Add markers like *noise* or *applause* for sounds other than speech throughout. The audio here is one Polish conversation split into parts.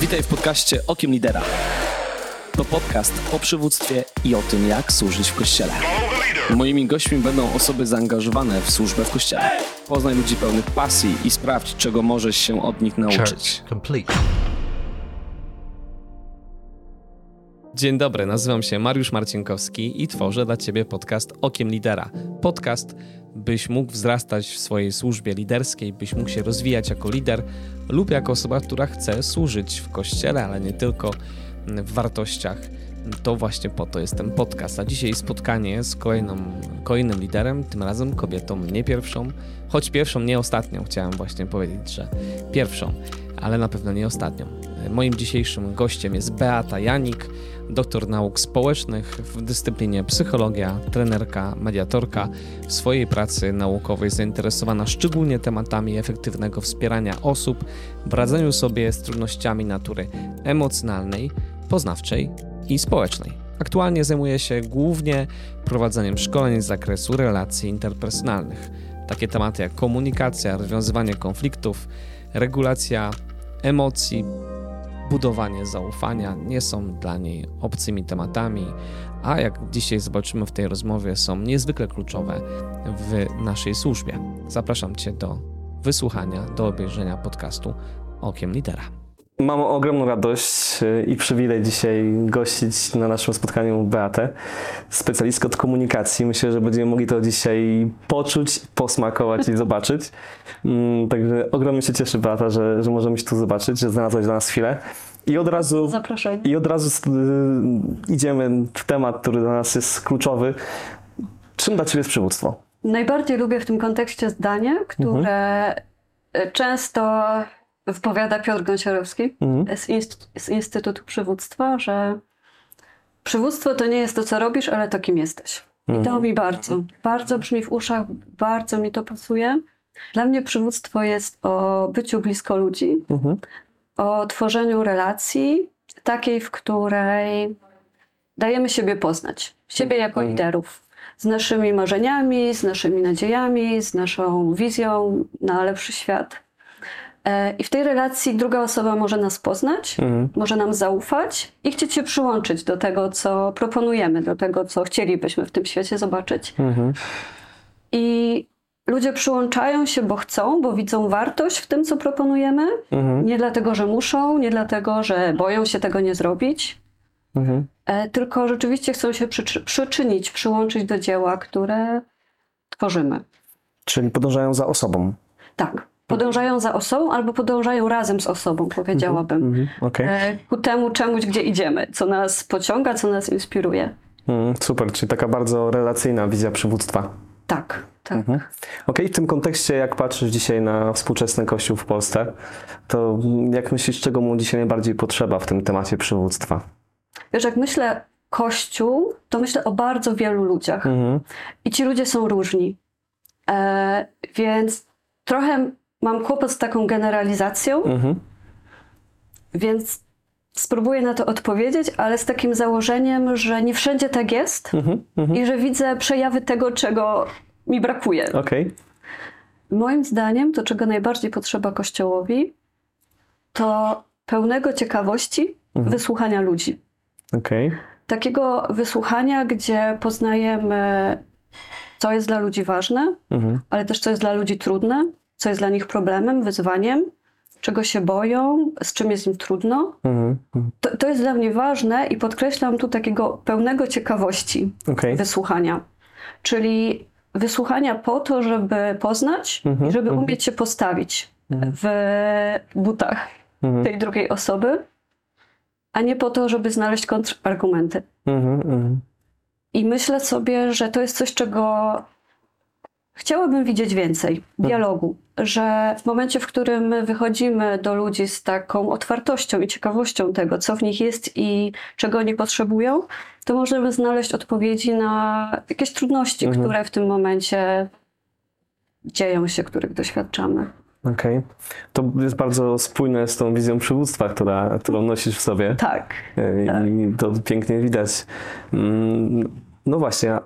Witaj w podcaście Okiem Lidera. To podcast o przywództwie i o tym, jak służyć w Kościele. Moimi gośćmi będą osoby zaangażowane w służbę w Kościele. Poznaj ludzi pełnych pasji i sprawdź, czego możesz się od nich nauczyć. Dzień dobry, nazywam się Mariusz Marcinkowski i tworzę dla Ciebie podcast Okiem Lidera. Podcast, byś mógł wzrastać w swojej służbie liderskiej, byś mógł się rozwijać jako lider lub jako osoba, która chce służyć w kościele, ale nie tylko w wartościach. To właśnie po to jest ten podcast. A dzisiaj spotkanie z kolejną, kolejnym liderem, tym razem kobietą, nie pierwszą, choć pierwszą, nie ostatnią. Chciałem właśnie powiedzieć, że pierwszą, ale na pewno nie ostatnią. Moim dzisiejszym gościem jest Beata Janik, doktor nauk społecznych w dyscyplinie psychologia, trenerka, mediatorka. W swojej pracy naukowej zainteresowana szczególnie tematami efektywnego wspierania osób w radzeniu sobie z trudnościami natury emocjonalnej, poznawczej i społecznej. Aktualnie zajmuje się głównie prowadzeniem szkoleń z zakresu relacji interpersonalnych. Takie tematy jak komunikacja, rozwiązywanie konfliktów, regulacja emocji, budowanie zaufania nie są dla niej obcymi tematami, a jak dzisiaj zobaczymy w tej rozmowie, są niezwykle kluczowe w naszej służbie. Zapraszam Cię do wysłuchania, do obejrzenia podcastu Okiem Lidera. Mam ogromną radość y, i przywilej dzisiaj gościć na naszym spotkaniu Beatę, specjalistkę od komunikacji. Myślę, że będziemy mogli to dzisiaj poczuć, posmakować i zobaczyć. Mm, Także ogromnie się cieszę, Beata, że, że możemy się tu zobaczyć, że znalazłaś dla nas chwilę. I od razu, Zaproszenie. i od razu y, idziemy w temat, który dla nas jest kluczowy. Czym dla Ciebie jest przywództwo? Najbardziej lubię w tym kontekście zdanie, które e, często wypowiada Piotr Gąsiorowski Mhm. z, inst- z Instytutu Przywództwa, że przywództwo to nie jest to, co robisz, ale to, kim jesteś. I to mi bardzo, bardzo brzmi w uszach, bardzo mi to pasuje. Dla mnie przywództwo jest o byciu blisko ludzi, Mhm. o tworzeniu relacji takiej, w której dajemy siebie poznać, siebie jako liderów, z naszymi marzeniami, z naszymi nadziejami, z naszą wizją na lepszy świat. E, I w tej relacji druga osoba może nas poznać, Mhm. może nam zaufać i chcieć się przyłączyć do tego, co proponujemy, do tego, co chcielibyśmy w tym świecie zobaczyć. Mhm. I ludzie przyłączają się, bo chcą, bo widzą wartość w tym, co proponujemy. Mhm. Nie dlatego, że muszą, nie dlatego, że boją się tego nie zrobić, Mhm. e, tylko rzeczywiście chcą się przyczy- przyczynić, przyłączyć do dzieła, które tworzymy. Czyli podążają za osobą. Tak. Podążają za osobą albo podążają razem z osobą, powiedziałabym. Mhm. Okej. E, Ku temu czemuś, gdzie idziemy, co nas pociąga, co nas inspiruje. Mm, super, czyli taka bardzo relacyjna wizja przywództwa. Tak, tak. Mhm. Okej, w tym kontekście, jak patrzysz dzisiaj na współczesny kościół w Polsce, to jak myślisz, czego mu dzisiaj najbardziej potrzeba w tym temacie przywództwa? Wiesz, jak myślę Kościół, to myślę o bardzo wielu ludziach. Mhm. I ci ludzie są różni. E, więc trochę mam kłopot z taką generalizacją, Mhm. więc spróbuję na to odpowiedzieć, ale z takim założeniem, że nie wszędzie tak jest Mhm. Mhm. i że widzę przejawy tego, czego mi brakuje. Okej. Moim zdaniem, to czego najbardziej potrzeba Kościołowi, to pełnego ciekawości wysłuchania ludzi. Okej. Takiego wysłuchania, gdzie poznajemy, co jest dla ludzi ważne, Mhm. ale też co jest dla ludzi trudne, co jest dla nich problemem, wyzwaniem, czego się boją, z czym jest im trudno. Mhm. Mhm. To, to jest dla mnie ważne i podkreślam tu takiego pełnego ciekawości Okej. wysłuchania. Czyli wysłuchania po to, żeby poznać Mhm, i żeby mhm. umieć się postawić w butach tej drugiej osoby, a nie po to, żeby znaleźć kontrargumenty. I myślę sobie, że to jest coś, czego chciałabym widzieć więcej dialogu. Że w momencie, w którym my wychodzimy do ludzi z taką otwartością i ciekawością tego, co w nich jest i czego oni potrzebują, to możemy znaleźć odpowiedzi na jakieś trudności, Mhm. które w tym momencie dzieją się, których doświadczamy. Okej. To jest bardzo spójne z tą wizją przywództwa, która, którą nosisz w sobie. Tak. E, I to pięknie widać. Mm, No właśnie,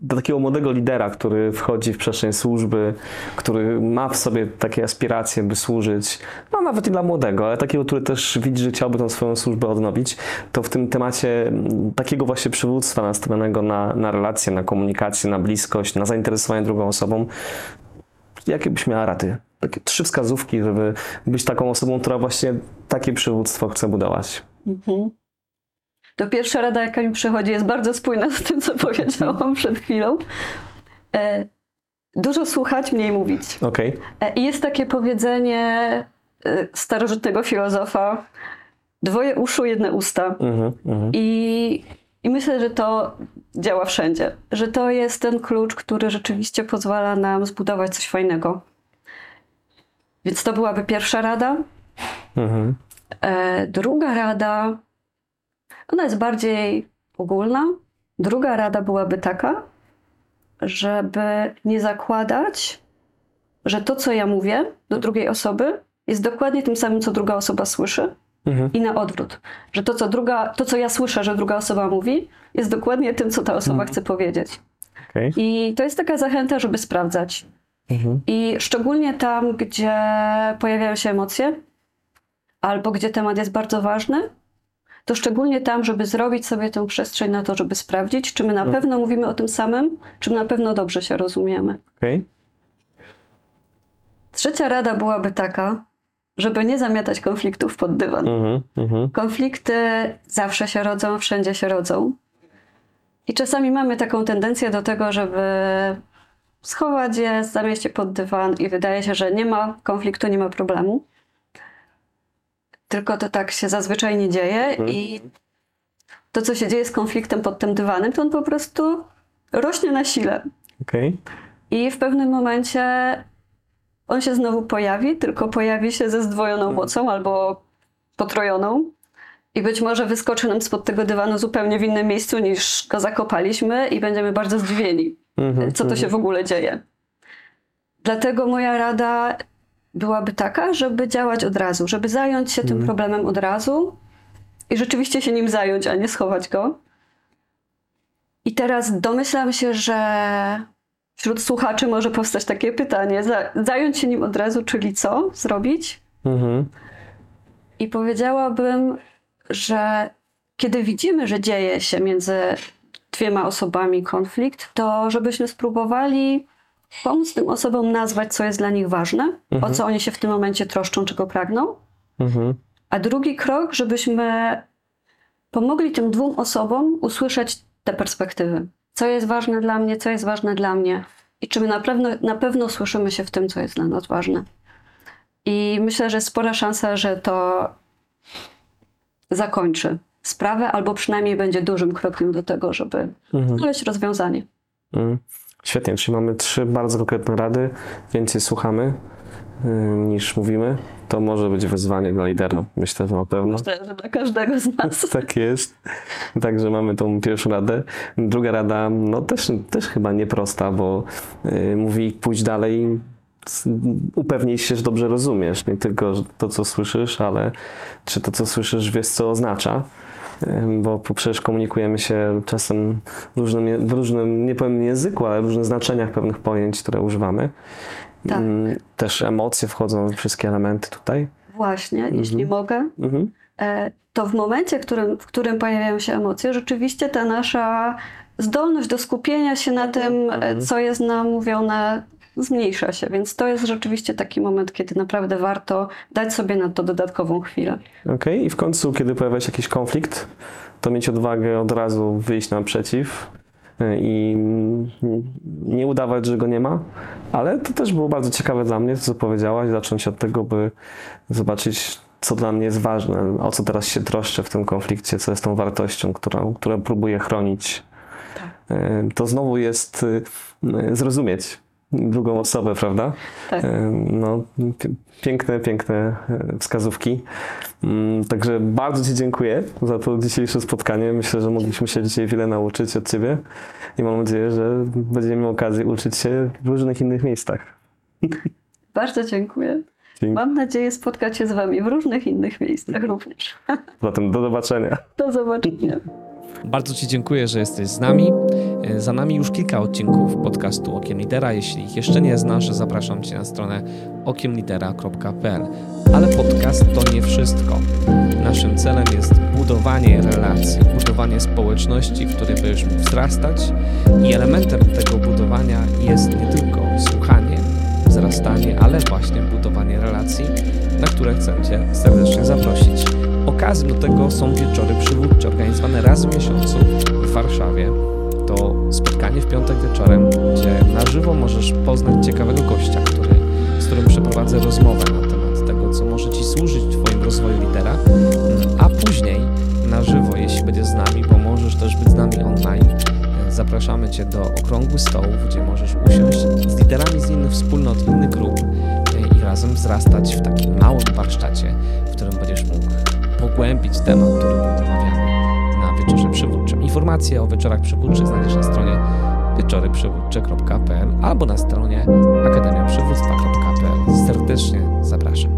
do takiego młodego lidera, który wchodzi w przestrzeń służby, który ma w sobie takie aspiracje, by służyć, no nawet i dla młodego, ale takiego, który też widzi, że chciałby tą swoją służbę odnowić, to w tym temacie mm, takiego właśnie przywództwa nastawionego na, na relacje, na komunikację, na bliskość, na zainteresowanie drugą osobą, jakie byś miała rady? Takie trzy wskazówki, żeby być taką osobą, która właśnie takie przywództwo chce budować. Mhm. To pierwsza rada, jaka mi przychodzi, jest bardzo spójna z tym, co powiedziałam przed chwilą. E, dużo słuchać, mniej mówić. Okej? E, I jest takie powiedzenie e, starożytnego filozofa: dwoje uszu, jedne usta. Mhm, mhm. I, I myślę, że to działa wszędzie. Że to jest ten klucz, który rzeczywiście pozwala nam zbudować coś fajnego. Więc to byłaby pierwsza rada. Mhm. E, druga rada, ona jest bardziej ogólna. Druga rada byłaby taka, żeby nie zakładać, że to, co ja mówię do drugiej osoby, jest dokładnie tym samym, co druga osoba słyszy. Mhm. I na odwrót. Że to co, druga, to, co ja słyszę, że druga osoba mówi, jest dokładnie tym, co ta osoba chce powiedzieć. Okej. I to jest taka zachęta, żeby sprawdzać. Mhm. I szczególnie tam, gdzie pojawiają się emocje, albo gdzie temat jest bardzo ważny, to szczególnie tam, żeby zrobić sobie tę przestrzeń na to, żeby sprawdzić, czy my na pewno mówimy o tym samym, czy my na pewno dobrze się rozumiemy. Okej. Trzecia rada byłaby taka, żeby nie zamiatać konfliktów pod dywan. Mhm. Mhm. Konflikty zawsze się rodzą, wszędzie się rodzą. I czasami mamy taką tendencję do tego, żeby schować je, zamieść je pod dywan i wydaje się, że nie ma konfliktu, nie ma problemu. Tylko to tak się zazwyczaj nie dzieje i to, co się dzieje z konfliktem pod tym dywanem, to on po prostu rośnie na sile. Okej. I w pewnym momencie on się znowu pojawi, tylko pojawi się ze zdwojoną mocą albo potrojoną. I być może wyskoczy nam spod tego dywanu zupełnie w innym miejscu niż go zakopaliśmy i będziemy bardzo zdziwieni, Mhm. co to się w ogóle dzieje. Dlatego moja rada byłaby taka, żeby działać od razu, żeby zająć się tym problemem od razu i rzeczywiście się nim zająć, a nie schować go. I teraz domyślam się, że wśród słuchaczy może powstać takie pytanie: za- zająć się nim od razu, czyli co zrobić? Mhm. I powiedziałabym, że kiedy widzimy, że dzieje się między dwiema osobami konflikt, to żebyśmy spróbowali pomóc tym osobom nazwać, co jest dla nich ważne, o co oni się w tym momencie troszczą, czego pragną. Mhm. A drugi krok, żebyśmy pomogli tym dwóm osobom usłyszeć te perspektywy. Co jest ważne dla mnie, co jest ważne dla mnie i czy my na pewno, na pewno słyszymy się w tym, co jest dla nas ważne. I myślę, że jest spora szansa, że to zakończy sprawę, albo przynajmniej będzie dużym krokiem do tego, żeby znaleźć rozwiązanie. Mhm. Świetnie, czyli mamy trzy bardzo konkretne rady. Więcej słuchamy y, niż mówimy. To może być wyzwanie dla lidera. Myślę, że na pewno. Myślę, że dla każdego z nas. *laughs* Tak jest. Także mamy tą pierwszą radę. Druga rada, no też, też chyba nieprosta, bo y, mówi pójdź dalej, upewnij się, że dobrze rozumiesz. Nie tylko to, co słyszysz, ale czy to, co słyszysz, wiesz, co oznacza. Bo przecież komunikujemy się czasem w różnym, w różnym, nie powiem języku, ale w różnych znaczeniach pewnych pojęć, które używamy. Tak. Też emocje wchodzą, wszystkie elementy tutaj. Właśnie, jeśli mogę. Mhm. e, to w momencie, w którym, w którym pojawiają się emocje, rzeczywiście ta nasza zdolność do skupienia się na tym, e, co jest nam mówione, zmniejsza się. Więc to jest rzeczywiście taki moment, kiedy naprawdę warto dać sobie na to dodatkową chwilę. Okej, i w końcu, kiedy pojawia się jakiś konflikt, to mieć odwagę od razu wyjść naprzeciw y, i nie udawać, że go nie ma, ale to też było bardzo ciekawe dla mnie, to co powiedziałaś, zacząć od tego, by zobaczyć, co dla mnie jest ważne, o co teraz się troszczę w tym konflikcie, co jest tą wartością, którą, którą próbuję chronić. Y, To znowu jest y, zrozumieć drugą osobę, prawda? Tak. E, No, pi- piękne, piękne e, wskazówki. Mm, Także bardzo Ci dziękuję za to dzisiejsze spotkanie. Myślę, że mogliśmy się dzisiaj wiele nauczyć od Ciebie i mam nadzieję, że będziemy mieli okazję uczyć się w różnych innych miejscach. *laughs* Bardzo dziękuję. Dzięki. Mam nadzieję spotkać się z Wami w różnych innych miejscach również. Zatem do zobaczenia. *laughs* Do zobaczenia. Bardzo Ci dziękuję, że jesteś z nami. E, Za nami już kilka odcinków podcastu Okiem Lidera. Jeśli ich jeszcze nie znasz, zapraszam Cię na stronę okiemlidera.pl. Ale podcast to nie wszystko. Naszym celem jest budowanie relacji, budowanie społeczności, w której będziesz wzrastać i elementem tego budowania jest nie tylko słuchanie, wzrastanie, ale właśnie budowanie relacji, na które chcę Cię serdecznie zaprosić. Okazją do tego są wieczory przywódcze organizowane raz w miesiącu w Warszawie. To spotkanie w piątek wieczorem, gdzie na żywo możesz poznać ciekawego gościa, który, z którym przeprowadzę rozmowę na temat tego, co może Ci służyć w Twoim rozwoju lidera, a później na żywo, jeśli będziesz z nami, bo możesz też być z nami online, zapraszamy Cię do okrągłych stołów, gdzie możesz usiąść z liderami z innych wspólnot, innych grup i razem wzrastać w takim małym warsztacie, w którym będziesz mógł pogłębić temat, który był omawiany na wieczorze przywódczym. Informacje o wieczorach przywódczych znajdziesz na stronie wieczoryprzywódcze.pl albo na stronie akademiaprzywództwa.pl. Serdecznie zapraszam.